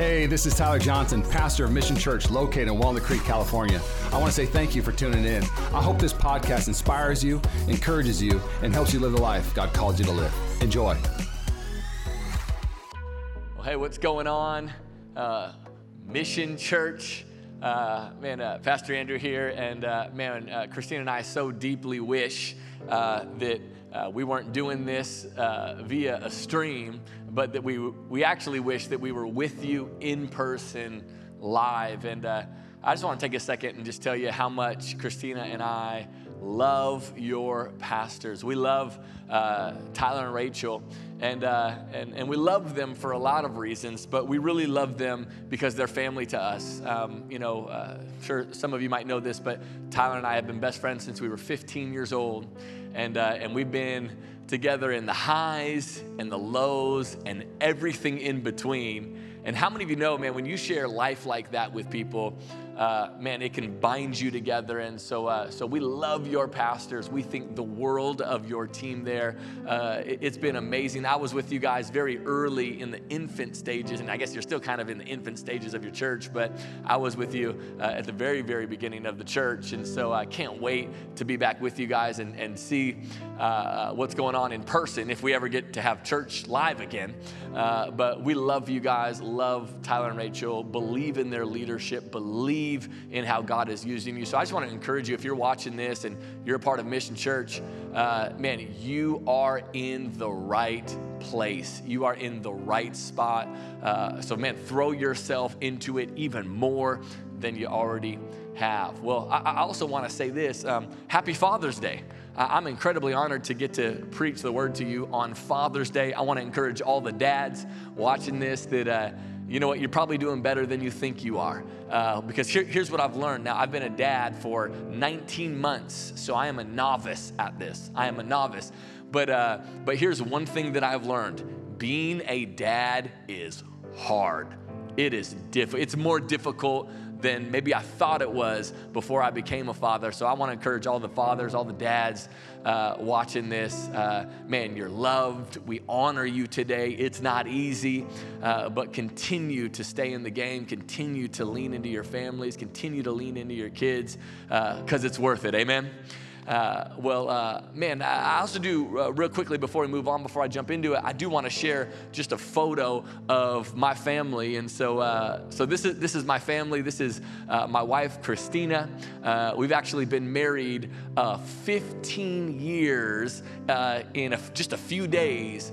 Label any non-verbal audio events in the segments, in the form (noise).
Hey, this is Tyler Johnson, pastor of Mission Church located in Walnut Creek, California. I want to say thank you for tuning in. I hope this podcast inspires you, encourages you, and helps you live the life God called you to live. Enjoy. Well, hey, what's going on? Uh, Mission Church. Uh, man, uh, Pastor Andrew here, and uh, man, uh, Christina and I so deeply wish uh, that uh, we weren't doing this via a stream, but that we we actually wish that we were with you in person, live. And I just want to take a second and just tell you how much Christina and I love your pastors. We love Tyler and Rachel. And, uh, and, and we love them for a lot of reasons, but we really love them because they're family to us. Um, you know, uh, sure some of you might know this, but Tyler and I have been best friends since we were 15 years old. And, uh, and we've been together in the highs and the lows and everything in between. And how many of you know, man, when you share life like that with people, uh, man, it can bind you together. And so, uh, so we love your pastors. We think the world of your team there. Uh, it, has been amazing. I was with you guys very early in the infant stages, and I guess you're still kind of in the infant stages of your church, but I was with you uh, at the very, very beginning of the church. And so I can't wait to be back with you guys and, and see uh, what's going on in person if we ever get to have church live again. Uh, but we love you guys, love Tyler and Rachel, believe in their leadership, believe believe in how God is using you. So I just want to encourage you if you're watching this and you're a part of Mission Church, uh, man, you are in the right place. You are in the right spot. Uh, so, man, throw yourself into it even more than you already have. Well, I, I also want to say this um, Happy Father's Day. I'm incredibly honored to get to preach the word to you on Father's Day. I want to encourage all the dads watching this that. Uh, you know what, you're probably doing better than you think you are. Uh, because here, here's what I've learned. Now, I've been a dad for 19 months, so I am a novice at this. I am a novice. But, uh, but here's one thing that I've learned being a dad is hard. It is difficult. It's more difficult than maybe I thought it was before I became a father. So I want to encourage all the fathers, all the dads uh, watching this. Uh, man, you're loved. We honor you today. It's not easy, uh, but continue to stay in the game. Continue to lean into your families. Continue to lean into your kids because uh, it's worth it. Amen. Uh, well, uh, man, I also do, uh, real quickly before we move on, before I jump into it, I do want to share just a photo of my family. And so, uh, so this, is, this is my family. This is uh, my wife, Christina. Uh, we've actually been married 15 years in a, just a few days.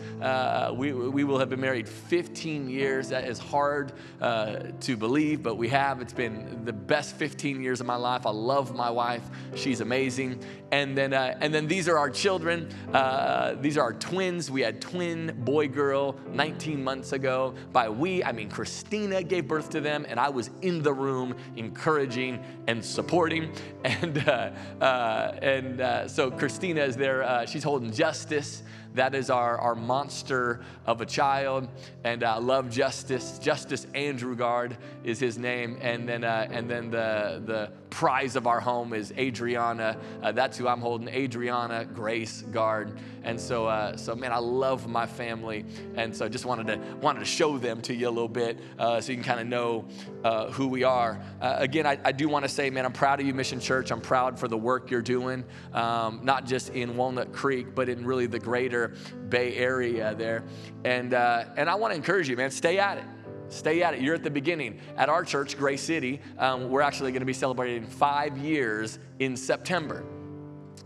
we, we will have been married 15 years. That is hard to believe, but we have. It's been the best 15 years of my life. I love my wife. She's amazing and then uh, and then these are our children. Uh, these are our twins. We had twin boy girl 19 months ago. By we, I mean Christina gave birth to them, and I was in the room encouraging and supporting. (laughs) And uh, uh and uh, so Christina is there. Uh, she's holding Justice. That is our, our monster of a child. And uh, love Justice. Justice Andrew Gard is his name. And then, uh, and then the, the prize of our home is Adriana. Uh, that's who I'm holding, Adriana Grace Gard. And so, uh, so man, I love my family. And so just wanted to, wanted to show them to you a little bit uh, so you can kind of know uh, who we are. again, I, I do want to say, man, I'm proud of you, Mission Church. I'm proud for the work you're doing, um, not just in Walnut Creek, but in really the greater Bay Area there. And, uh, and I want to encourage you, man, stay at it. Stay at it. You're at the beginning. At our church, Grace City, um, we're actually going to be celebrating five years in September.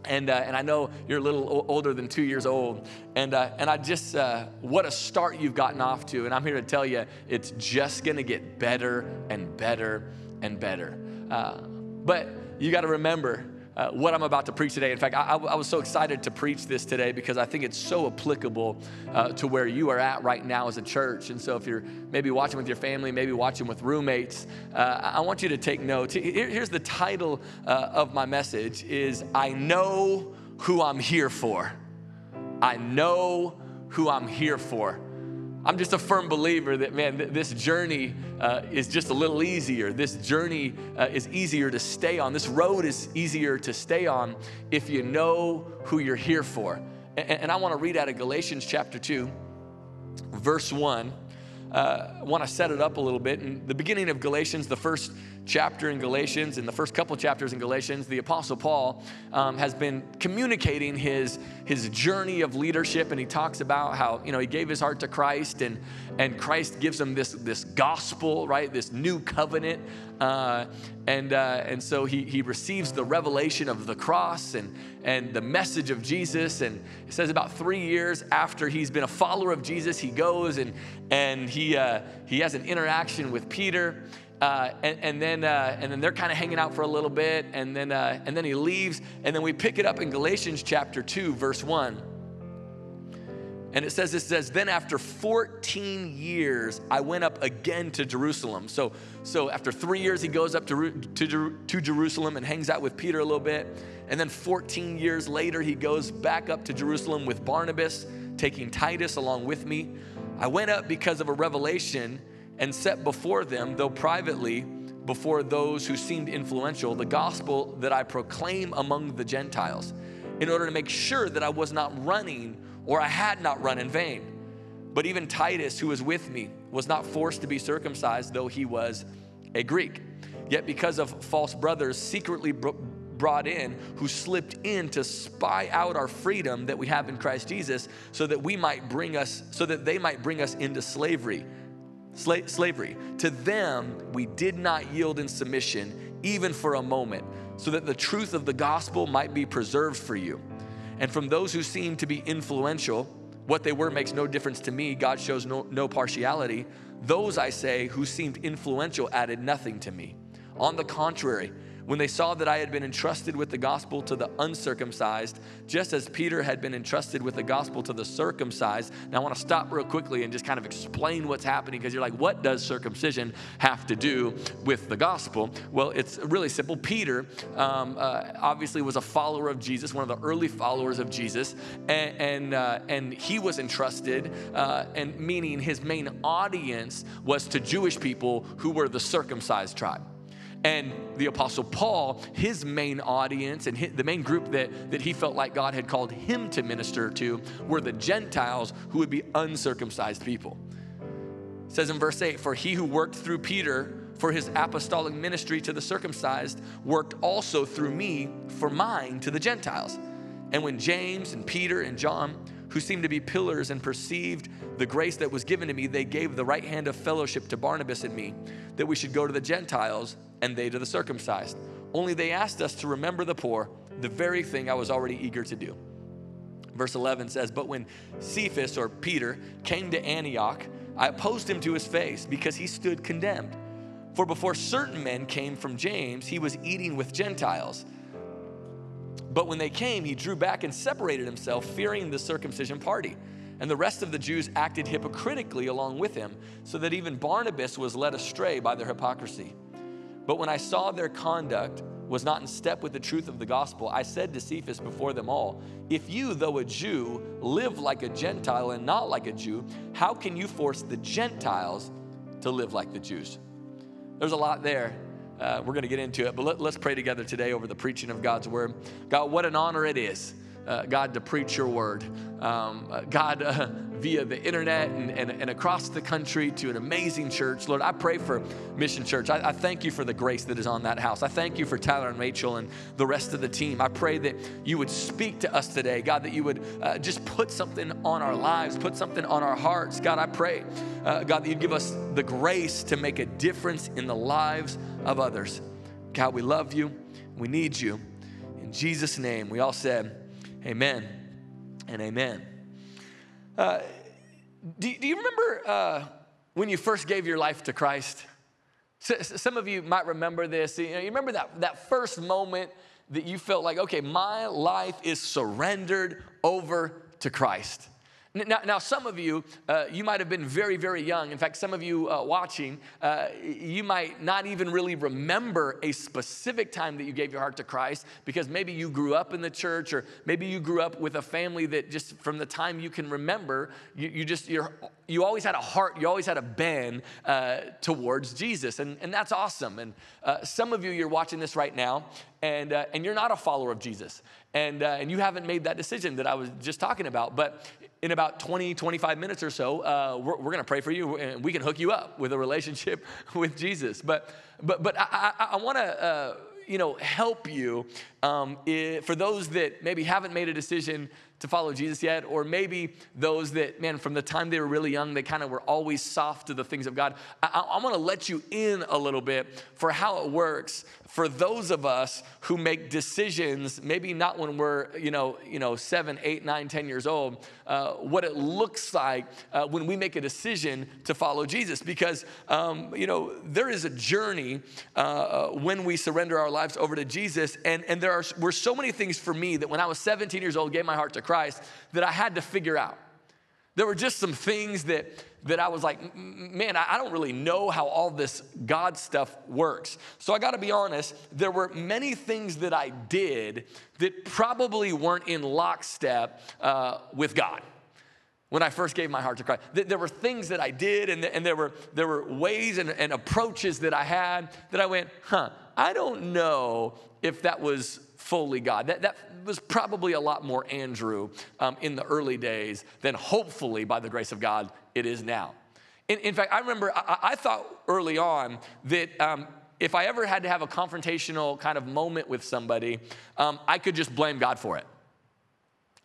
And, uh, and I know you're a little older than two years old. And, uh, and I just, uh, what a start you've gotten off to. And I'm here to tell you, it's just to get better and better and better. Uh, but you got to remember, uh, what I'm about to preach today. In fact, I, I, was so excited to preach this today because I think it's so applicable uh, to where you are at right now as a church. And so, if you're maybe watching with your family, maybe watching with roommates, uh, I want you to take notes. Here, here's the title uh, of my message: "Is I know who I'm here for. I know who I'm here for." I'm just a firm believer that, man, th- this journey uh, is just a little easier. This journey uh, is easier to stay on. This road is easier to stay on if you know who you're here for. And, and I want to read out of Galatians chapter 2, verse 1. uh, want to set it up a little bit. In the beginning of Galatians, the first chapter in Galatians, in the first couple chapters in Galatians, the Apostle Paul um, has been communicating his, his journey of leadership, and he talks about how you know he gave his heart to Christ, and and Christ gives him this this gospel, right, this new covenant, uh, and uh, and so he he receives the revelation of the cross and and the message of Jesus, and it says about three years after he's been a follower of Jesus, he goes and and he uh, he has an interaction with Peter. Uh, and, and, then uh, and then they're kind of hanging out for a little bit, and then uh, and then he leaves, and then we pick it up in Galatians chapter two, verse one. And it says, it says, then after 14 years, I went up again to Jerusalem. So, so after three years, he goes up to, to, to Jerusalem and hangs out with Peter a little bit. And then 14 years later, he goes back up to Jerusalem with Barnabas, taking Titus along with me. I went up because of a revelation and set before them, though privately, before those who seemed influential, the gospel that I proclaim among the Gentiles, in order to make sure that I was not running or I had not run in vain. But even Titus, who was with me, was not forced to be circumcised, though he was a Greek. Yet, because of false brothers secretly brought in, who slipped in to spy out our freedom that we have in Christ Jesus, so that we might bring us, so that they might bring us into slavery Sla- slavery. To them, we did not yield in submission, even for a moment, so that the truth of the gospel might be preserved for you. And from those who seem to be influential, what they were makes no difference to me. God shows no, no partiality. Those, I say, who seemed influential added nothing to me. On the contrary, when they saw that I had been entrusted with the gospel to the uncircumcised, just as Peter had been entrusted with the gospel to the circumcised. Now, I want to stop real quickly and just kind of explain what's happening because you're like, what does circumcision have to do with the gospel? Well, it's really simple. Peter um, uh, obviously was a follower of Jesus, one of the early followers of Jesus, and, and, uh, and he was entrusted, uh, and meaning his main audience was to Jewish people who were the circumcised tribe. And the Apostle Paul, his main audience and his, the main group that, that he felt like God had called him to minister to were the Gentiles who would be uncircumcised people. It says in verse 8, For he who worked through Peter for his apostolic ministry to the circumcised worked also through me for mine to the Gentiles. And when James and Peter and John, who seemed to be pillars and perceived the grace that was given to me, they gave the right hand of fellowship to Barnabas and me, that we should go to the Gentiles and they to the circumcised. Only they asked us to remember the poor, the very thing I was already eager to do. Verse 11 says, But when Cephas or Peter came to Antioch, I opposed him to his face because he stood condemned. For before certain men came from James, he was eating with Gentiles. But when they came, he drew back and separated himself, fearing the circumcision party. And the rest of the Jews acted hypocritically along with him, so that even Barnabas was led astray by their hypocrisy. But when I saw their conduct was not in step with the truth of the gospel, I said to Cephas before them all, If you, though a Jew, live like a Gentile and not like a Jew, how can you force the Gentiles to live like the Jews? There's a lot there. Uh, we're going to get into it, but let, us pray together today over the preaching of God's word. God, what an honor it is uh, God, to preach your word. Um, uh, God, (laughs) uh, via the internet and, and, and, across the country to an amazing church. Lord, I pray for Mission Church. I, I, thank you for the grace that is on that house. I thank you for Tyler and Rachel and the rest of the team. I pray that you would speak to us today, God, that you would uh, just put something on our lives, put something on our hearts. God, I pray, uh, God, that you'd give us the grace to make a difference in the lives of others. God, we love you. We need you. In Jesus' name, we all said, Amen and amen. Uh, do, do, you remember uh, when you first gave your life to Christ? some of you might remember this. You, know, you remember that, that first moment that you felt like, okay, my life is surrendered over to Christ. Now, now, some of you, uh, you might have been very, very young. In fact, some of you uh, watching, uh, you might not even really remember a specific time that you gave your heart to Christ because maybe you grew up in the church or maybe you grew up with a family that just from the time you can remember, you, you just, you're, you always had a heart, you always had a bend uh, towards Jesus. And, and that's awesome. And uh, some of you, you're watching this right now and, uh, and you're not a follower of Jesus, and, and you haven't made that decision that I was just talking about, but in about 20, 25 minutes or so, uh, we're, we're going to pray for you and we can hook you up with a relationship (laughs) with Jesus. But, but, but I, I, I want to, uh, you know, help you um, if, for those that maybe haven't made a decision to follow Jesus yet, or maybe those that, man, from the time they were really young, they kind of were always soft to the things of God. I, I, am gonna let you in a little bit for how it works for those of us who make decisions, maybe not when we're, you know, you know, seven, eight, nine, ten years old, uh, what it looks like uh, when we make a decision to follow Jesus. Because, um, you know, there is a journey uh, when we surrender our lives over to Jesus, and, and there are, were so many things for me that when I was 17 years old, gave my heart to Christ, that I had to figure out. There were just some things that, that I was like, man, I don't really know how all this God stuff works. So I got to be honest, there were many things that I did that probably weren't in lockstep uh, with God when I first gave my heart to Christ. There were things that I did, and, and there, were, there were ways and, and approaches that I had that I went, huh, I don't know if that was fully God. That, that was probably a lot more Andrew um, in the early days than hopefully, by the grace of God, it is now. In, in fact, I remember I, I, thought early on that um, if I ever had to have a confrontational kind of moment with somebody, um, I could just blame God for it.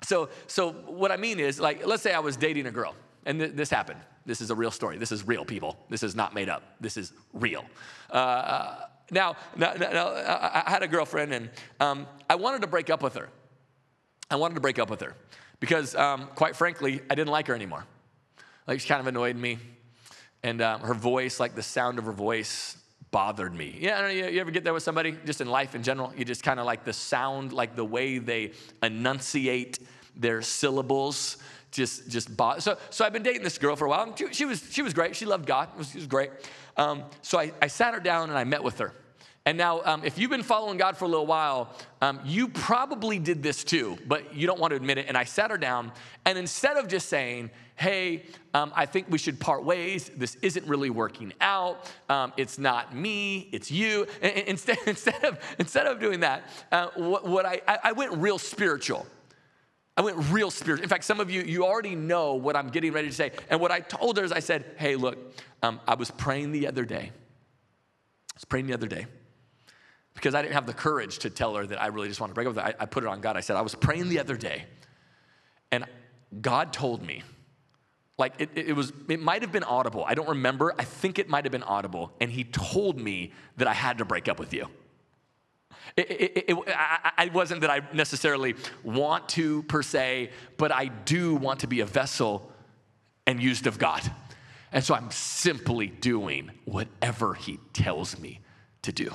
So, so what I mean is, like, let's say I was dating a girl, and th- this happened. This is a real story. This is real, people. This is not made up. This is real. Uh, now, now, now, I had a girlfriend, and um, I wanted to break up with her. I wanted to break up with her because, um, quite frankly, I didn't like her anymore. Like, she kind of annoyed me, and um, her voice, like the sound of her voice, bothered me. Yeah, you, you ever get there with somebody, just in life in general? You just kind of like the sound, like the way they enunciate their syllables just just bought. So so I've been dating this girl for a while. She, she was she was great. She loved God. It was, it was great. Um, so I, I sat her down and I met with her. And now, um, if you've been following God for a little while, um, you probably did this too, but you don't want to admit it. And I sat her down, and instead of just saying, hey, um, I think we should part ways, this isn't really working out, um, it's not me, it's you, and, instead, (laughs) instead, of, instead of doing that, uh, what, what I, I went real spiritual. I went real spiritual. In fact, some of you, you already know what I'm getting ready to say. And what I told her is I said, hey, look, um, I was praying the other day. I was praying the other day because I didn't have the courage to tell her that I really just want to break up with her. I, I put it on God. I said, I was praying the other day and God told me, like it, it, was, it might have been audible. I don't remember. I think it might have been audible. And he told me that I had to break up with you. It, it, it, I, I wasn't that I necessarily want to per se, but I do want to be a vessel and used of God. And so I'm simply doing whatever He tells me to do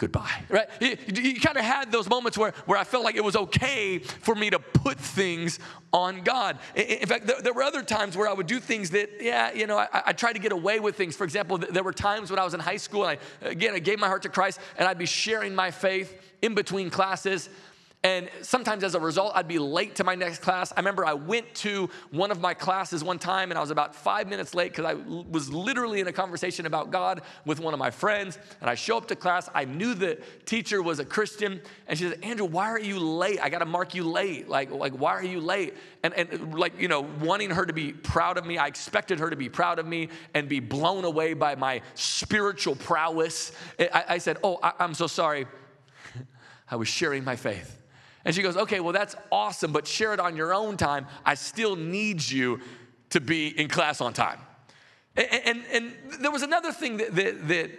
goodbye, right? You, kind of had those moments where, where I felt like it was okay for me to put things on God. In, in fact, there, there, were other times where I would do things that, yeah, you know, I, I tried to get away with things. For example, there were times when I was in high school and I, again, I gave my heart to Christ and I'd be sharing my faith in between classes and sometimes as a result, I'd be late to my next class. I remember I went to one of my classes one time and I was about five minutes late because I was literally in a conversation about God with one of my friends. And I show up to class. I knew the teacher was a Christian. And she said, Andrew, why are you late? I got to mark you late. Like, like, why are you late? And, and like, you know, wanting her to be proud of me, I expected her to be proud of me and be blown away by my spiritual prowess. I, I said, Oh, I, I'm so sorry. (laughs) I was sharing my faith. And she goes, Okay, well, that's awesome, but share it on your own time. I still need you to be in class on time. And, and, and there was another thing that, that, that,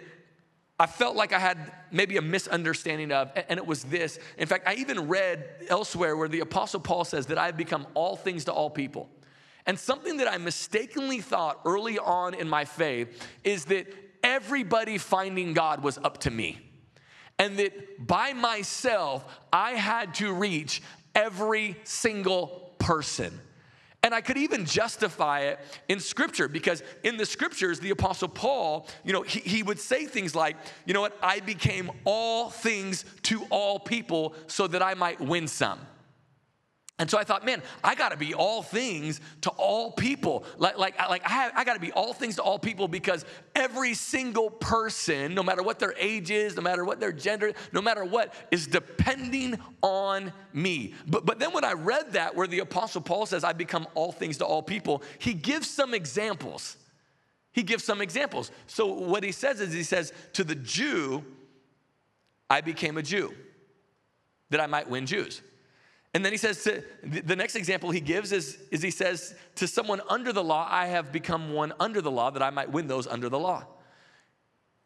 I felt like I had maybe a misunderstanding of, and it was this. In fact, I even read elsewhere where the Apostle Paul says that I have become all things to all people. And something that I mistakenly thought early on in my faith is that everybody finding God was up to me and that by myself, I had to reach every single person. And I could even justify it in scripture because in the scriptures, the apostle Paul, you know, he, he would say things like, you know what, I became all things to all people so that I might win some. And so I thought, man, I got to be all things to all people. Like, like, like I, I got to be all things to all people because every single person, no matter what their age is, no matter what their gender, no matter what, is depending on me. But, but then when I read that, where the Apostle Paul says, I become all things to all people, he gives some examples. He gives some examples. So what he says is, he says, to the Jew, I became a Jew, that I might win Jews. And then he says, to, the next example he gives is, is he says, to someone under the law, I have become one under the law that I might win those under the law.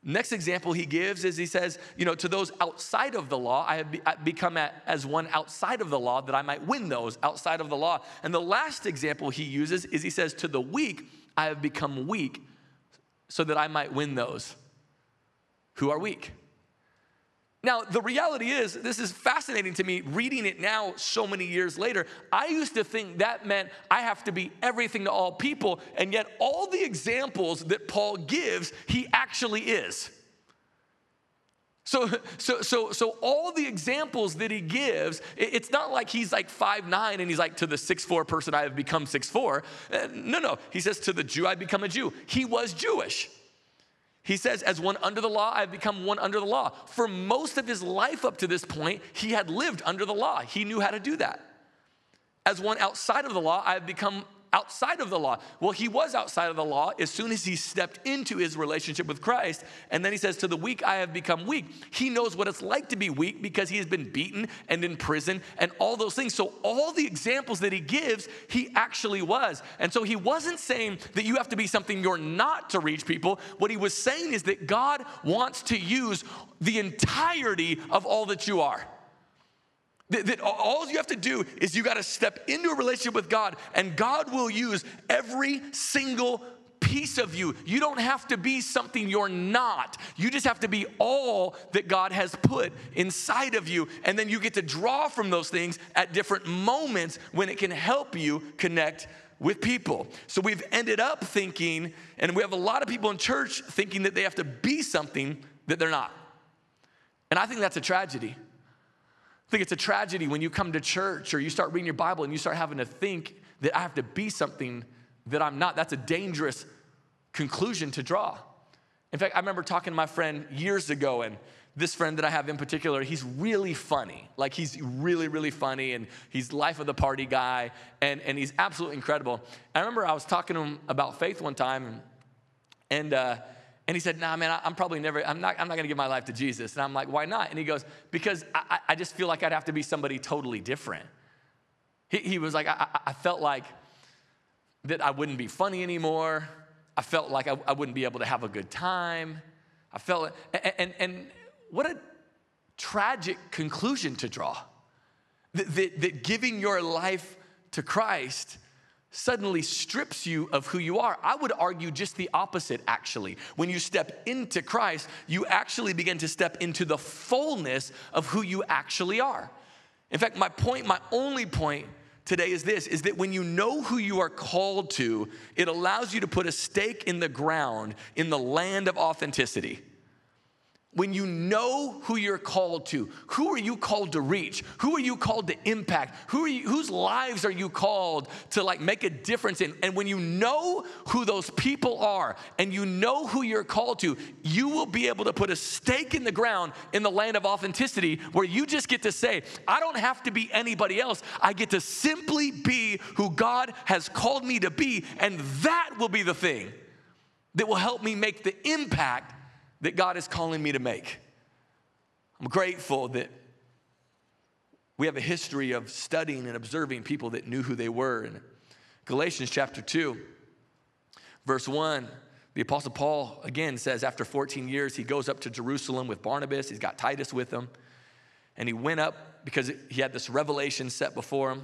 Next example he gives is he says, you know, to those outside of the law, I have be, become as one outside of the law that I might win those outside of the law. And the last example he uses is he says, to the weak, I have become weak so that I might win those who are weak. Now, the reality is, this is fascinating to me reading it now so many years later. I used to think that meant I have to be everything to all people, and yet all the examples that Paul gives, he actually is. So, so, so, so all the examples that he gives, it's not like he's like five nine and he's like to the six four person I have become six four. Uh, no, no. He says to the Jew I become a Jew. He was Jewish. He says, as one under the law, I've become one under the law. For most of his life up to this point, he had lived under the law. He knew how to do that. As one outside of the law, I've become outside of the law. Well, he was outside of the law as soon as he stepped into his relationship with Christ. And then he says, To the weak, I have become weak. He knows what it's like to be weak because he has been beaten and in prison and all those things. So, all the examples that he gives, he actually was. And so, he wasn't saying that you have to be something you're not to reach people. What he was saying is that God wants to use the entirety of all that you are. That, that all you have to do is you got to step into a relationship with God, and God will use every single piece of you. You don't have to be something you're not. You just have to be all that God has put inside of you. And then you get to draw from those things at different moments when it can help you connect with people. So we've ended up thinking, and we have a lot of people in church thinking that they have to be something that they're not. And I think that's a tragedy. I think it's a tragedy when you come to church or you start reading your Bible and you start having to think that I have to be something that I'm not. That's a dangerous conclusion to draw. In fact, I remember talking to my friend years ago, and this friend that I have in particular, he's really funny. Like, he's really, really funny, and he's life of the party guy, and, and he's absolutely incredible. I remember I was talking to him about faith one time, and, and, uh, and he said, nah, man, I, am probably never, I'm not, I'm not gonna give my life to Jesus. And I'm like, why not? And he goes, because I, I just feel like I'd have to be somebody totally different. He, he was like, I, I felt like that I wouldn't be funny anymore. I felt like I, I wouldn't be able to have a good time. I felt, and, and, and what a tragic conclusion to draw. That, that, that giving your life to Christ suddenly strips you of who you are. I would argue just the opposite, actually. When you step into Christ, you actually begin to step into the fullness of who you actually are. In fact, my point, my only point today is this is that when you know who you are called to, it allows you to put a stake in the ground in the land of authenticity when you know who you're called to, who are you called to reach? Who are you called to impact? Who you, whose lives are you called to like make a difference in? And when you know who those people are and you know who you're called to, you will be able to put a stake in the ground in the land of authenticity where you just get to say, I don't have to be anybody else. I get to simply be who God has called me to be. And that will be the thing that will help me make the impact that God is calling me to make. I'm grateful that we have a history of studying and observing people that knew who they were. In Galatians chapter 2, verse 1, the Apostle Paul again says, after 14 years, he goes up to Jerusalem with Barnabas. He's got Titus with him. And he went up because he had this revelation set before him.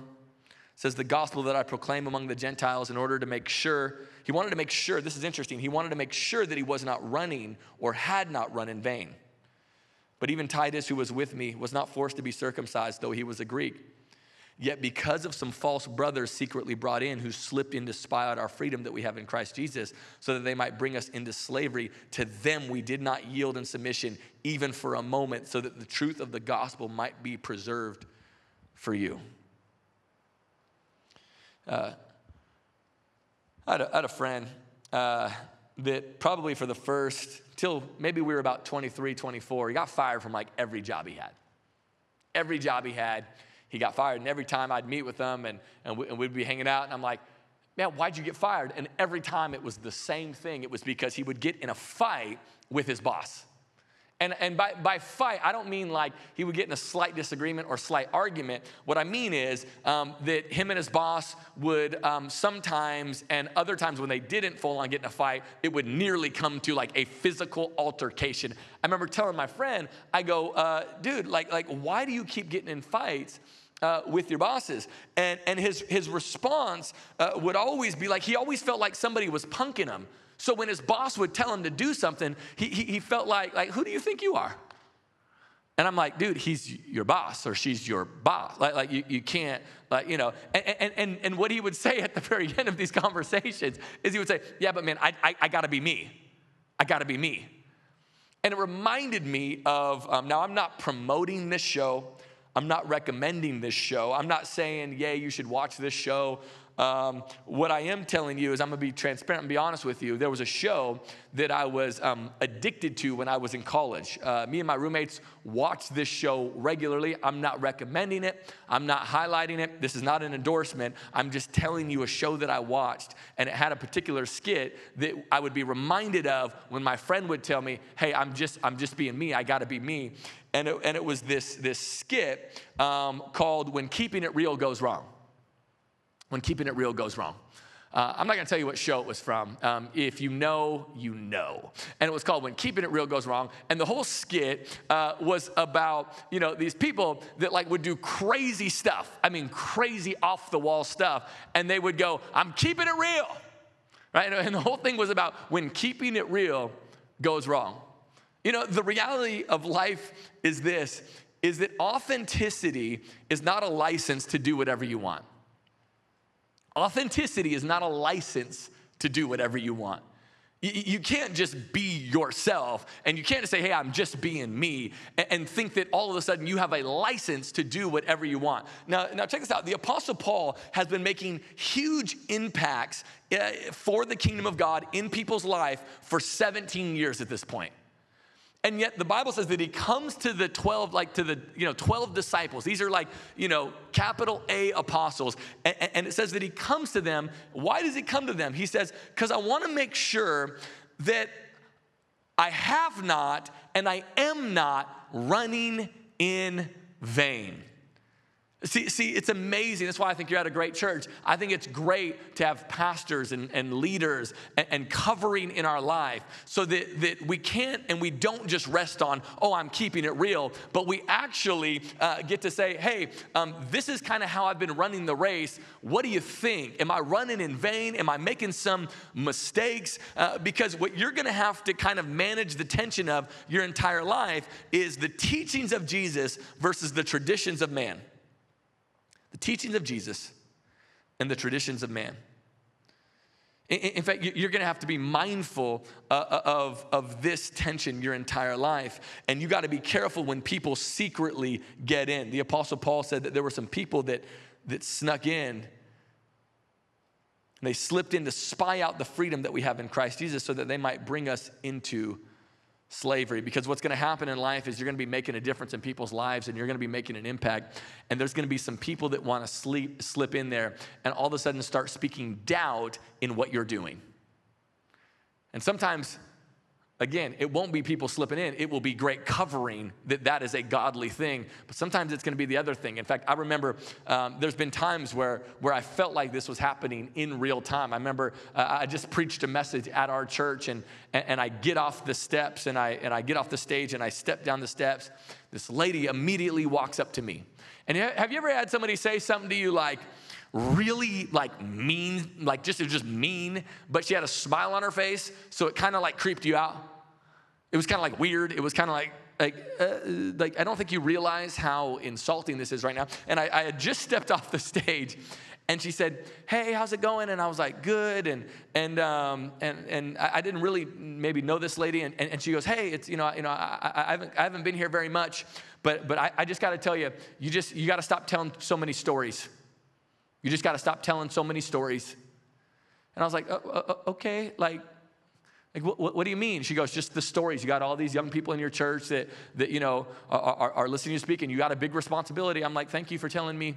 Says, The gospel that I proclaim among the Gentiles in order to make sure he wanted to make sure, this is interesting, he wanted to make sure that he was not running or had not run in vain. But even Titus, who was with me, was not forced to be circumcised, though he was a Greek. Yet, because of some false brothers secretly brought in who slipped in to spy out our freedom that we have in Christ Jesus, so that they might bring us into slavery, to them we did not yield in submission, even for a moment, so that the truth of the gospel might be preserved for you. Uh, I, had a, I had a friend uh, that probably for the first, till maybe we were about 23, 24, he got fired from like every job he had. Every job he had, he got fired. And every time I'd meet with him and, and, we, and we'd be hanging out, and I'm like, man, why'd you get fired? And every time it was the same thing. It was because he would get in a fight with his boss. And, and by, by fight, I don't mean like he would get in a slight disagreement or slight argument. What I mean is um, that him and his boss would um, sometimes, and other times when they didn't full on get in a fight, it would nearly come to like a physical altercation. I remember telling my friend, I go, uh, dude, like, like, why do you keep getting in fights? Uh, with your bosses. And, and his, his response uh, would always be like, he always felt like somebody was punking him. So when his boss would tell him to do something, he, he, he felt like, like, who do you think you are? And I'm like, dude, he's your boss or she's your boss. Like, like you, you can't, like, you know. And, and, and what he would (laughs) say at the very end of these conversations is he would say, yeah, but man, I, I, I gotta be me. I gotta be me. And it reminded me of, um, now I'm not promoting this show. I'm not recommending this show. I'm not saying, yay, you should watch this show. Um, what I am telling you is, I'm gonna be transparent and be honest with you. There was a show that I was um, addicted to when I was in college. Uh, me and my roommates watched this show regularly. I'm not recommending it, I'm not highlighting it. This is not an endorsement. I'm just telling you a show that I watched, and it had a particular skit that I would be reminded of when my friend would tell me, Hey, I'm just, I'm just being me, I gotta be me. And it, and it was this, this skit um, called When Keeping It Real Goes Wrong when keeping it real goes wrong. Uh, I'm not going to tell you what show it was from. Um, if you know, you know. And it was called When Keeping It Real Goes Wrong. And the whole skit uh, was about, you know, these people that like would do crazy stuff. I mean, crazy off the wall stuff. And they would go, I'm keeping it real. Right? And the whole thing was about when keeping it real goes wrong. You know, the reality of life is this is that authenticity is not a license to do whatever you want. Authenticity is not a license to do whatever you want. You can't just be yourself and you can't say, hey, I'm just being me and think that all of a sudden you have a license to do whatever you want. Now, now check this out. The Apostle Paul has been making huge impacts uh, for the kingdom of God in people's life for 17 years at this point. And yet the Bible says that he comes to the 12, like to the, you know, 12 disciples. These are like, you know, capital A apostles. And, and it says that he comes to them. Why does he come to them? He says, because I want to make sure that I have not and I am not running in vain. See, see, it's amazing. That's why I think you're at a great church. I think it's great to have pastors and, and leaders and, and, covering in our life so that, that we can't and we don't just rest on, oh, I'm keeping it real, but we actually uh, get to say, hey, um, this is kind of how I've been running the race. What do you think? Am I running in vain? Am I making some mistakes? Uh, because what you're going to have to kind of manage the tension of your entire life is the teachings of Jesus versus the traditions of man the teachings of Jesus and the traditions of man. In, fact, you're going to have to be mindful uh, uh, of, of this tension your entire life. And you got to be careful when people secretly get in. The Apostle Paul said that there were some people that, that snuck in. They slipped in to spy out the freedom that we have in Christ Jesus so that they might bring us into slavery because what's going to happen in life is you're going to be making a difference in people's lives and you're going to be making an impact. And there's going to be some people that want to sleep, slip in there and all of a sudden start speaking doubt in what you're doing. And sometimes Again, it won't be people slipping in. It will be great covering that that is a godly thing. But sometimes it's going to be the other thing. In fact, I remember um, there's been times where, where I felt like this was happening in real time. I remember uh, I just preached a message at our church, and, and, and I get off the steps, and I, and I get off the stage, and I step down the steps. This lady immediately walks up to me. And have you ever had somebody say something to you like, really like mean, like just it was just mean, but she had a smile on her face, so it kind of like creeped you out. It was kind of like weird. It was kind of like, like, uh, like I don't think you realize how insulting this is right now. And I, I had just stepped (laughs) off the stage, and she said, "Hey, how's it going?" And I was like, "Good." And and um, and and I didn't really maybe know this lady. And, and, and she goes, "Hey, it's you know you know I, I, haven't I haven't been here very much, but but I, I just got to tell you, you just you got to stop telling so many stories." You just got to stop telling so many stories. And I was like, uh, uh, okay, like, like, what, what, do you mean? She goes, just the stories. You got all these young people in your church that, that you know, are, are, are listening to you speak, and you got a big responsibility. I'm like, thank you for telling me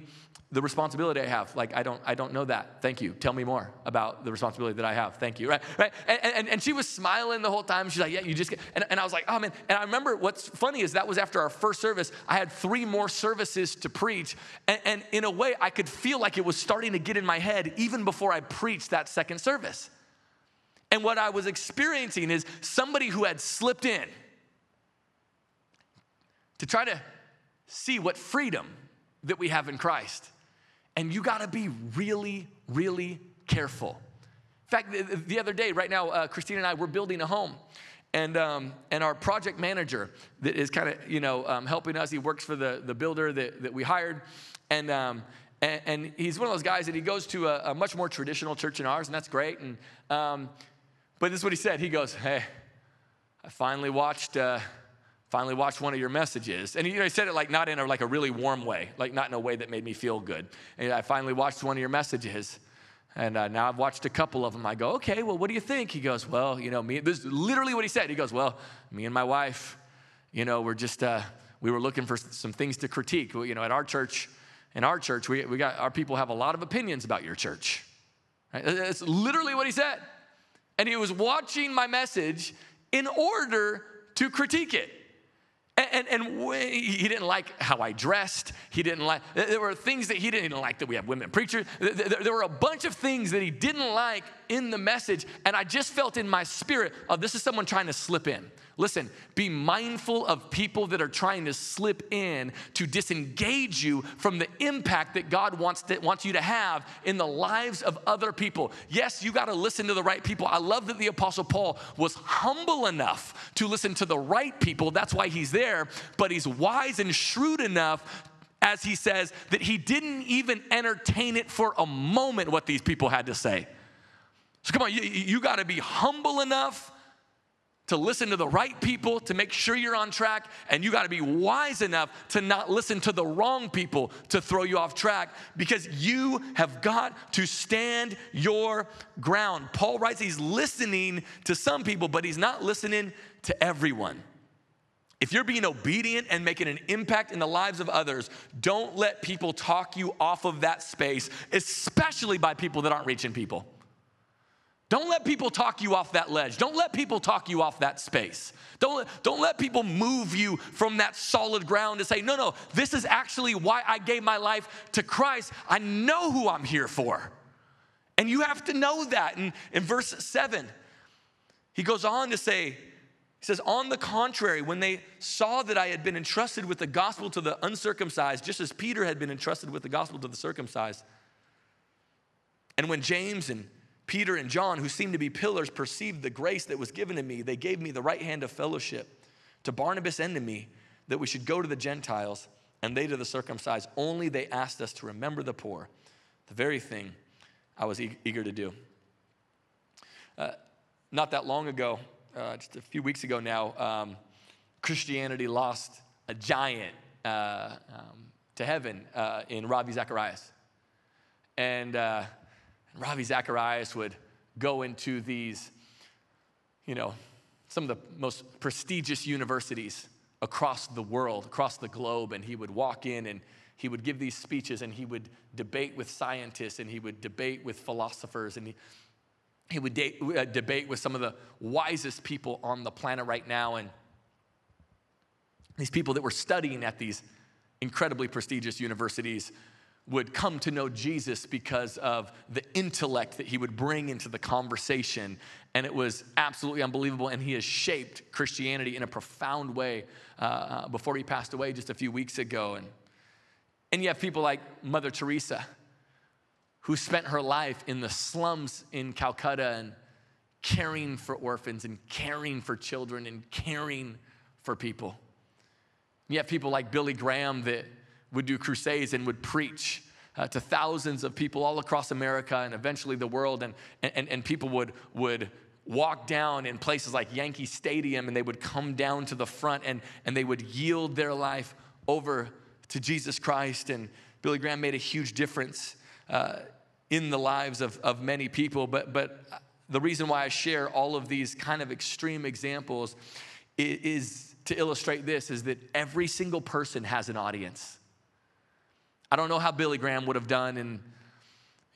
the responsibility I have. Like, I don't, I don't know that. Thank you. Tell me more about the responsibility that I have. Thank you. Right? right? And, and, and she was smiling the whole time. She's like, yeah, you just get, and, and I was like, oh man. And I remember what's funny is that was after our first service. I had three more services to preach. And, and in a way, I could feel like it was starting to get in my head even before I preached that second service. And what I was experiencing is somebody who had slipped in to try to see what freedom that we have in Christ. And you gotta be really, really careful. In fact, the, the other day, right now, uh, Christine and I, we're building a home. And, um, and our project manager that is kind of, you know, um, helping us, he works for the, the builder that, that we hired. And, um, and, and, he's one of those guys that he goes to a, a, much more traditional church than ours, and that's great. And, um, but this is what he said. He goes, Hey, I finally watched, uh, finally watched one of your messages. And you know, he said it like not in a, like a really warm way, like not in a way that made me feel good. And I finally watched one of your messages. And uh, now I've watched a couple of them. I go, okay, well, what do you think? He goes, well, you know, me, this is literally what he said. He goes, well, me and my wife, you know, we're just, uh, we were looking for some things to critique. You know, at our church, in our church, we, we got, our people have a lot of opinions about your church. Right? That's literally what he said and he was watching my message in order to critique it. And, and, and, he didn't like how I dressed. He didn't like, there were things that he didn't like that we have women preachers. There were a bunch of things that he didn't like in the message. And I just felt in my spirit, oh, this is someone trying to slip in. Listen, be mindful of people that are trying to slip in to disengage you from the impact that God wants, to, wants you to have in the lives of other people. Yes, you got to listen to the right people. I love that the Apostle Paul was humble enough to listen to the right people. That's why he's there. But he's wise and shrewd enough as he says, that he didn't even entertain it for a moment what these people had to say. So come on, you, you got to be humble enough to listen to the right people to make sure you're on track, and you got to be wise enough to not listen to the wrong people to throw you off track because you have got to stand your ground. Paul writes he's listening to some people, but he's not listening to everyone. If you're being obedient and making an impact in the lives of others, don't let people talk you off of that space, especially by people that aren't reaching people. Don't let people talk you off that ledge. Don't let people talk you off that space. Don't don't let people move you from that solid ground to say, no, no, this is actually why I gave my life to Christ. I know who I'm here for. And you have to know that. And in verse 7, he goes on to say, he says, On the contrary, when they saw that I had been entrusted with the gospel to the uncircumcised, just as Peter had been entrusted with the gospel to the circumcised, and when James and Peter and John, who seemed to be pillars, perceived the grace that was given to me. They gave me the right hand of fellowship to Barnabas and to me that we should go to the Gentiles and they to the circumcised. Only they asked us to remember the poor, the very thing I was eager to do. Uh, not that long ago, uh, just a few weeks ago now, um, Christianity lost a giant uh, um, to heaven uh, in Ravi Zacharias. And uh, Ravi Zacharias would go into these, you know, some of the most prestigious universities across the world, across the globe, and he would walk in and he would give these speeches and he would debate with scientists and he would debate with philosophers and he, he would date, uh, debate with some of the wisest people on the planet right now. And these people that were studying at these incredibly prestigious universities would come to know Jesus because of the intellect that he would bring into the conversation. And it was absolutely unbelievable. And he has shaped Christianity in a profound way uh, uh, before he passed away just a few weeks ago. And, and you have people like Mother Teresa, who spent her life in the slums in Calcutta and caring for orphans and caring for children and caring for people. You have people like Billy Graham that would do crusades and would preach uh, to thousands of people all across America and eventually the world. And, and, and people would, would walk down in places like Yankee Stadium and they would come down to the front and, and they would yield their life over to Jesus Christ. And Billy Graham made a huge difference. uh, in the lives of, of many people. But, but the reason why I share all of these kind of extreme examples is, is to illustrate this is that every single person has an audience. I don't know how Billy Graham would have done in,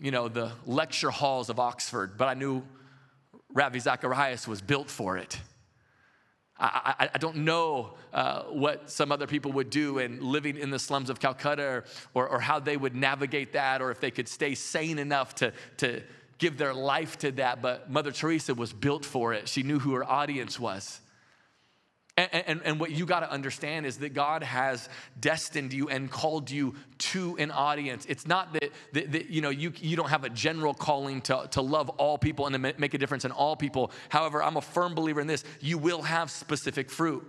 you know, the lecture halls of Oxford, but I knew Ravi Zacharias was built for it. I, I, I don't know uh, what some other people would do in living in the slums of Calcutta or, or, or, how they would navigate that or if they could stay sane enough to, to give their life to that. But Mother Teresa was built for it. She knew who her audience was. And, and, and, what you got to understand is that God has destined you and called you to an audience. It's not that, that, that, you know you, you don't have a general calling to, to love all people and to make a difference in all people. However, I'm a firm believer in this: you will have specific fruit.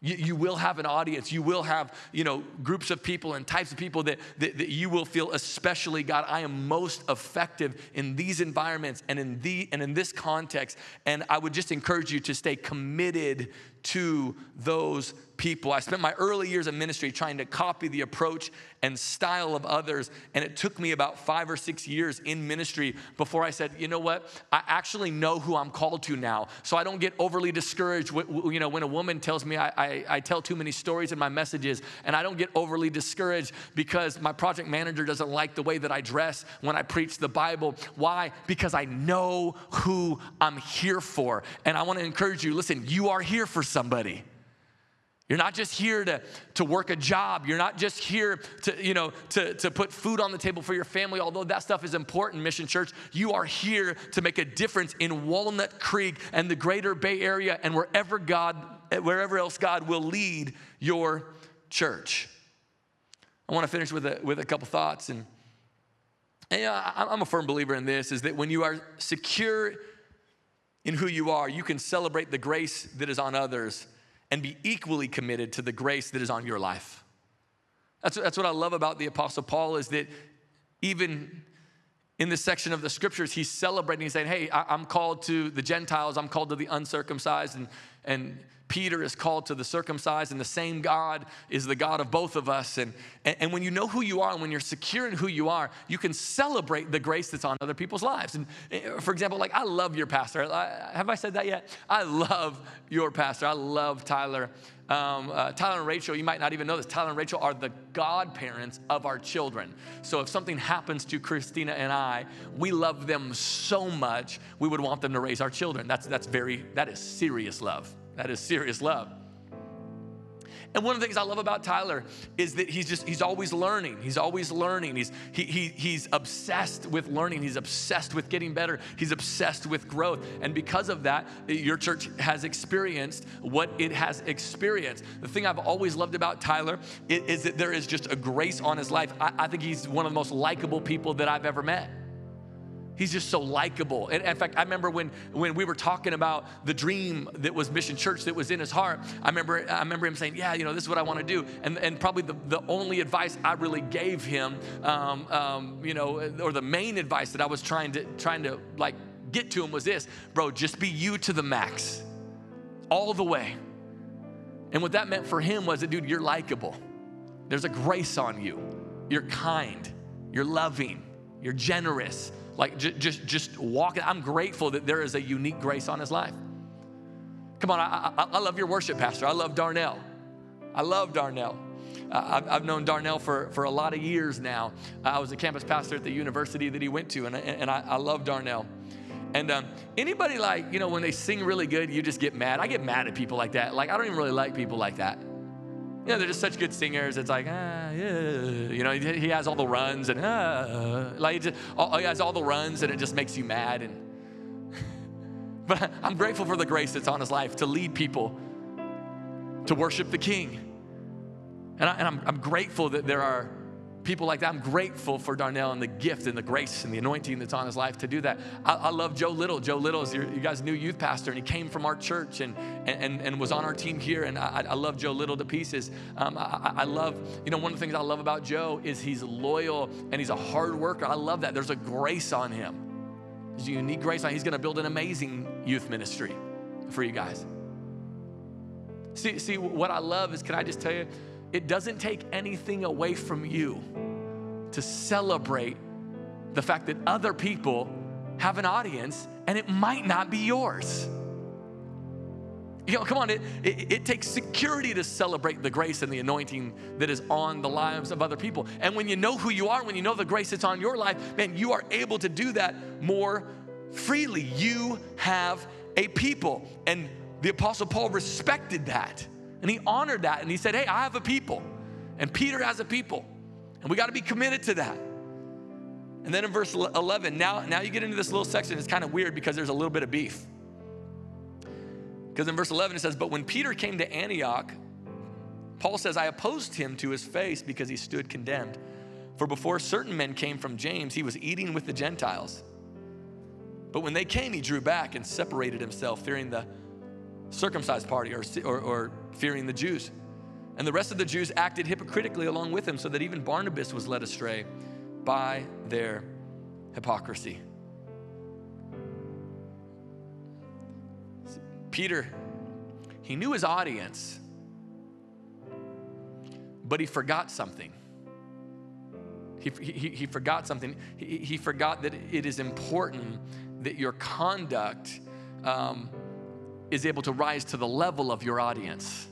You, you, will have an audience. You will have, you know, groups of people and types of people that, that, that, you will feel especially, God, I am most effective in these environments and in the and in this context. And I would just encourage you to stay committed to those people. I spent my early years of ministry trying to copy the approach and style of others, and it took me about five or six years in ministry before I said, you know what? I actually know who I'm called to now, so I don't get overly discouraged. You know, when a woman tells me I, I, I tell too many stories in my messages, and I don't get overly discouraged because my project manager doesn't like the way that I dress when I preach the Bible. Why? Because I know who I'm here for, and I want to encourage you. Listen, you are here for somebody. You're not just here to, to work a job. You're not just here to, you know, to, to put food on the table for your family, although that stuff is important, Mission Church. You are here to make a difference in Walnut Creek and the greater Bay Area and wherever God, wherever else God will lead your church. I want to finish with a, with a couple thoughts. And, and you know, I'm a firm believer in this, is that when you are secure in who you are, you can celebrate the grace that is on others and be equally committed to the grace that is on your life. That's, that's what I love about the Apostle Paul is that even in this section of the scriptures, he's celebrating, he's saying, Hey, I, am called to the Gentiles, I'm called to the uncircumcised, and, and Peter is called to the circumcised, and the same God is the God of both of us. And, and, and, when you know who you are and when you're secure in who you are, you can celebrate the grace that's on other people's lives. And eh, for example, like I love your pastor. I, have I said that yet? I love your pastor. I love Tyler. Um, uh, Tyler and Rachel, you might not even know this. Tyler and Rachel are the godparents of our children. So if something happens to Christina and I, we love them so much, we would want them to raise our children. That's, that's very, that is serious love. That is serious love. And one of the things I love about Tyler is that he's just, he's always learning. He's always learning. He's, he, he, he's obsessed with learning. He's obsessed with getting better. He's obsessed with growth. And because of that, your church has experienced what it has experienced. The thing I've always loved about Tyler is, is that there is just a grace on his life. I, I think he's one of the most likable people that I've ever met. He's just so likable. And in fact, I remember when, when we were talking about the dream that was Mission Church that was in his heart, I remember, I remember him saying, Yeah, you know, this is what I want to do. And, and probably the, the only advice I really gave him, um, um, you know, or the main advice that I was trying to, trying to like get to him was this bro, just be you to the max, all the way. And what that meant for him was that, dude, you're likable. There's a grace on you. You're kind. You're loving. You're generous like j- just just walking. I'm grateful that there is a unique grace on his life. Come on, I, I, I love your worship pastor. I love Darnell. I love Darnell. Uh, I've, I've, known Darnell for, for a lot of years now. I was a campus pastor at the university that he went to, and, and I, I love Darnell. And um, anybody like, you know, when they sing really good, you just get mad. I get mad at people like that. Like, I don't even really like people like that you know, they're just such good singers. It's like, ah, yeah. You know, he has all the runs and, ah, like, he, just, all, he has all the runs and it just makes you mad. And, (laughs) but I'm grateful for the grace that's on his life to lead people to worship the King. And, I, am I'm grateful that there are people like that. I'm grateful for Darnell and the gift and the grace and the anointing that's on his life to do that. I, I love Joe Little. Joe Little is your, you guys' new youth pastor, and he came from our church and, and, and was on our team here. And I, I love Joe Little to pieces. Um, I, I love, you know, one of the things I love about Joe is he's loyal and he's a hard worker. I love that. There's a grace on him. There's a unique grace on him. He's going to build an amazing youth ministry for you guys. See, see, what I love is, can I just tell you, it doesn't take anything away from you to celebrate the fact that other people have an audience and it might not be yours. You know, come on, it, it, it, takes security to celebrate the grace and the anointing that is on the lives of other people. And when you know who you are, when you know the grace that's on your life, man, you are able to do that more freely. You have a people. And the Apostle Paul respected that and he honored that and he said, Hey, I have a people. And Peter has a people. And we got to be committed to that. And then in verse 11, now, now you get into this little section. It's kind of weird because there's a little bit of beef. Because in verse 11 it says, But when Peter came to Antioch, Paul says, I opposed him to his face because he stood condemned. For before certain men came from James, he was eating with the Gentiles. But when they came, he drew back and separated himself, fearing the circumcised party or, or, or fearing the Jews. And the rest of the Jews acted hypocritically along with him, so that even Barnabas was led astray by their hypocrisy. Peter, he knew his audience, but he forgot something. He, he, he forgot something. He, he forgot that it is important that your conduct um, is able to rise to the level of your audience.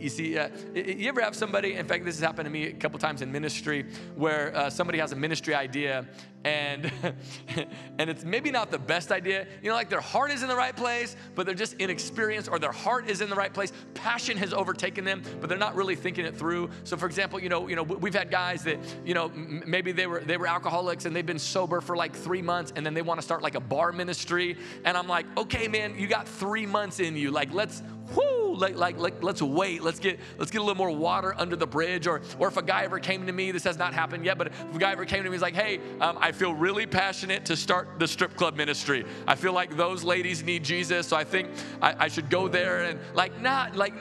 You see, uh, you ever have somebody, in fact, this has happened to me a couple times in ministry, where uh, somebody has a ministry idea and (laughs) and it's maybe not the best idea. You know, like their heart is in the right place, but they're just inexperienced, or their heart is in the right place. Passion has overtaken them, but they're not really thinking it through. So, for example, you know, you know, we've had guys that you know maybe they were they were alcoholics and they've been sober for like three months, and then they want to start like a bar ministry. And I'm like, okay, man, you got three months in you. Like, let's whoo, like, like, like, let's wait. Let's get, let's get a little more water under the bridge. Or, or if a guy ever came to me, this has not happened yet, but if a guy ever came to me, he's like, hey, um, I feel really passionate to start the strip club ministry. I feel like those ladies need Jesus, so I think I, I should go there. And like, not like,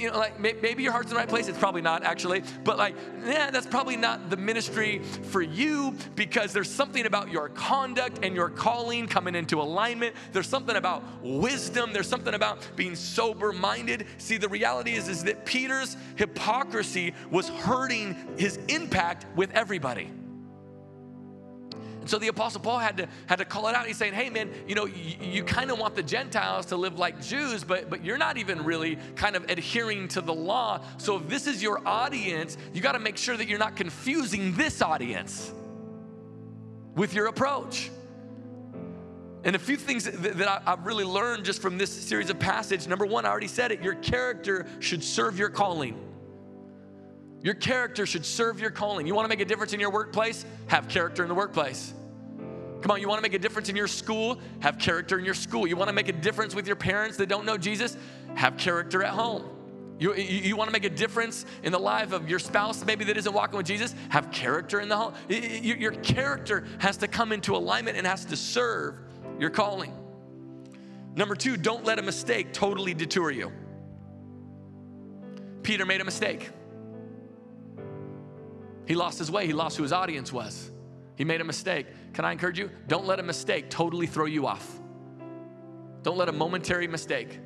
you know, like maybe your heart's in the right place. It's probably not actually, but like, yeah, that's probably not the ministry for you because there's something about your conduct and your calling coming into alignment. There's something about wisdom. There's something about being sober minded. See, the reality is, is that Peter's hypocrisy was hurting his impact with everybody. And so the Apostle Paul had to, had to call it out. He's saying, hey, man, you know, you, you kind of want the Gentiles to live like Jews, but, but you're not even really kind of adhering to the law. So if this is your audience, you got to make sure that you're not confusing this audience with your approach. And a few things that, that I've really learned just from this series of passage. Number one, I already said it your character should serve your calling. Your character should serve your calling. You want to make a difference in your workplace? Have character in the workplace. Come on, you want to make a difference in your school? Have character in your school. You want to make a difference with your parents that don't know Jesus? Have character at home. You, you, you, want to make a difference in the life of your spouse, maybe that isn't walking with Jesus? Have character in the home. Your, your character has to come into alignment and has to serve your calling. Number two, don't let a mistake totally detour you. Peter made a mistake. He lost his way, he lost who his audience was. He made a mistake. Can I encourage you? Don't let a mistake totally throw you off. Don't let a momentary mistake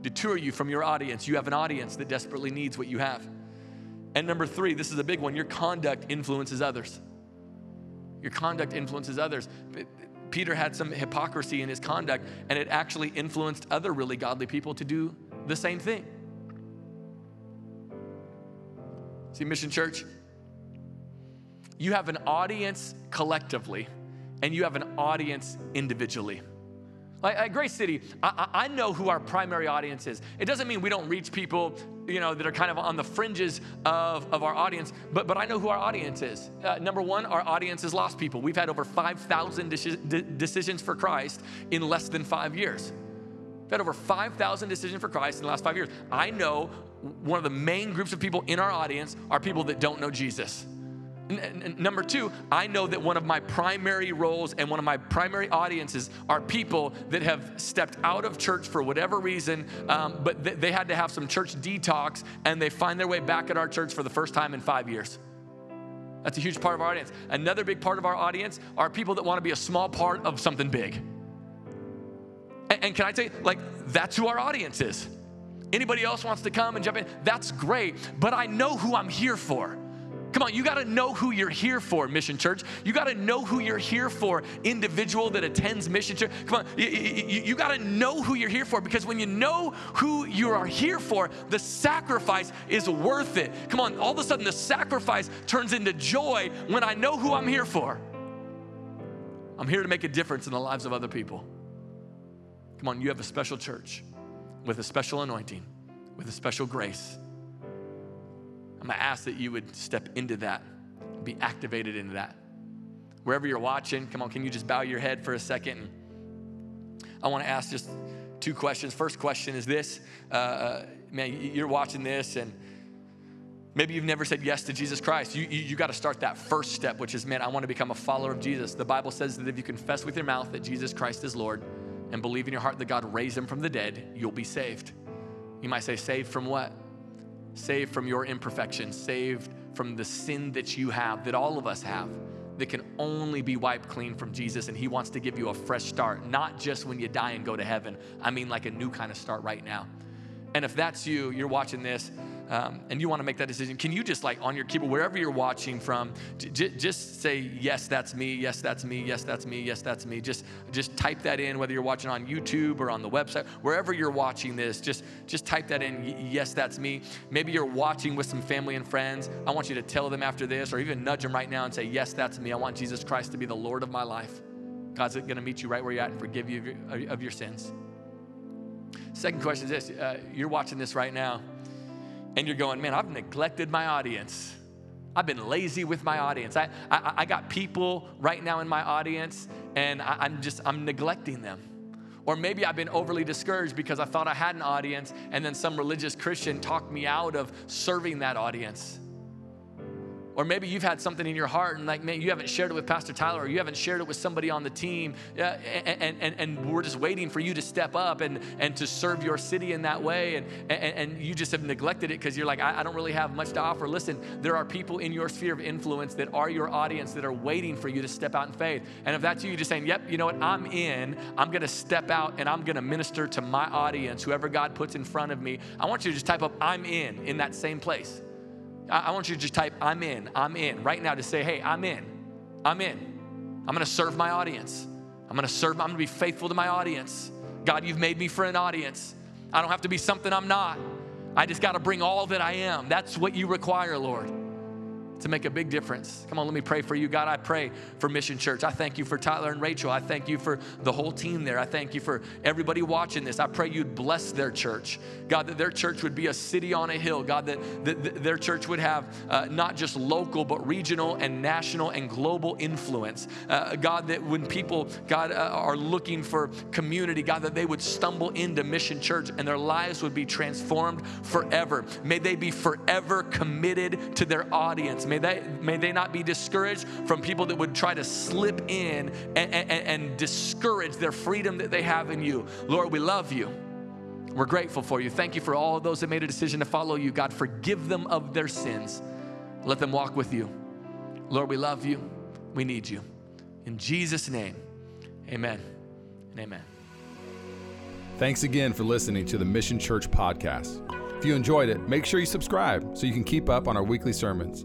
detour you from your audience. You have an audience that desperately needs what you have. And number three, this is a big one your conduct influences others. Your conduct influences others. Peter had some hypocrisy in his conduct, and it actually influenced other really godly people to do the same thing. See, Mission Church, you have an audience collectively, and you have an audience individually. Like at Grace City, I, I, know who our primary audience is. It doesn't mean we don't reach people, you know, that are kind of on the fringes of, of our audience, but, but I know who our audience is. Uh, number one, our audience is lost people. We've had over 5,000 de- decisions for Christ in less than five years. We've had over 5,000 decisions for Christ in the last five years. I know one of the main groups of people in our audience are people that don't know Jesus. N- number two, I know that one of my primary roles and one of my primary audiences are people that have stepped out of church for whatever reason, um, but th- they had to have some church detox and they find their way back at our church for the first time in five years. That's a huge part of our audience. Another big part of our audience are people that want to be a small part of something big. And, and can I tell you, like, that's who our audience is. Anybody else wants to come and jump in? That's great, but I know who I'm here for. Come on, you got to know who you're here for, Mission Church. You got to know who you're here for, individual that attends Mission Church. Come on, you, you, you got to know who you're here for because when you know who you are here for, the sacrifice is worth it. Come on, all of a sudden the sacrifice turns into joy when I know who I'm here for. I'm here to make a difference in the lives of other people. Come on, you have a special church with a special anointing, with a special grace. I'm gonna ask that you would step into that, be activated into that. Wherever you're watching, come on, can you just bow your head for a second? I wanna ask just two questions. First question is this uh, uh, man, you're watching this and Maybe you've never said yes to Jesus Christ. You, you, you got to start that first step, which is, man, I want to become a follower of Jesus. The Bible says that if you confess with your mouth that Jesus Christ is Lord and believe in your heart that God raised him from the dead, you'll be saved. You might say, saved from what? Saved from your imperfection, saved from the sin that you have, that all of us have, that can only be wiped clean from Jesus. And He wants to give you a fresh start, not just when you die and go to heaven. I mean, like a new kind of start right now. And if that's you, you're watching this, um, and you want to make that decision, can you just like on your keyboard, wherever you're watching from, j- just say, yes, that's me, yes, that's me, yes, that's me, yes, that's me. Just, just type that in, whether you're watching on YouTube or on the website, wherever you're watching this, just, just type that in, yes, that's me. Maybe you're watching with some family and friends. I want you to tell them after this, or even nudge them right now and say, yes, that's me. I want Jesus Christ to be the Lord of my life. God's going to meet you right where you're at and forgive you of your, of your sins. Second question is this uh, you're watching this right now and you're going, man, I've neglected my audience. I've been lazy with my audience. I, I, I got people right now in my audience, and I, I'm just, I'm neglecting them. Or maybe I've been overly discouraged because I thought I had an audience, and then some religious Christian talked me out of serving that audience. Or maybe you've had something in your heart and like, man, you haven't shared it with Pastor Tyler or you haven't shared it with somebody on the team. And, and, and we're just waiting for you to step up and, and to serve your city in that way. And, and, and you just have neglected it because you're like, I, I don't really have much to offer. Listen, there are people in your sphere of influence that are your audience that are waiting for you to step out in faith. And if that's you, you're just saying, yep, you know what, I'm in. I'm going to step out and I'm going to minister to my audience, whoever God puts in front of me. I want you to just type up, I'm in, in that same place. I, want you to just type, I'm in, I'm in, right now to say, hey, I'm in, I'm in. I'm gonna serve my audience. I'm gonna serve, I'm gonna be faithful to my audience. God, you've made me for an audience. I don't have to be something I'm not. I just gotta bring all that I am. That's what you require, Lord to make a big difference. Come on, let me pray for you. God, I pray for Mission Church. I thank you for Tyler and Rachel. I thank you for the whole team there. I thank you for everybody watching this. I pray you'd bless their church. God, that their church would be a city on a hill. God, that, that, their church would have uh, not just local, but regional and national and global influence. Uh, God, that when people, God, uh, are looking for community, God, that they would stumble into Mission Church and their lives would be transformed forever. May they be forever committed to their audience. May they, may they not be discouraged from people that would try to slip in and, and, and discourage their freedom that they have in you. Lord, we love you. We're grateful for you. Thank you for all those that made a decision to follow you. God, forgive them of their sins. Let them walk with you. Lord, we love you. We need you. In Jesus' name, amen and amen. Thanks again for listening to the Mission Church podcast. If you enjoyed it, make sure you subscribe so you can keep up on our weekly sermons.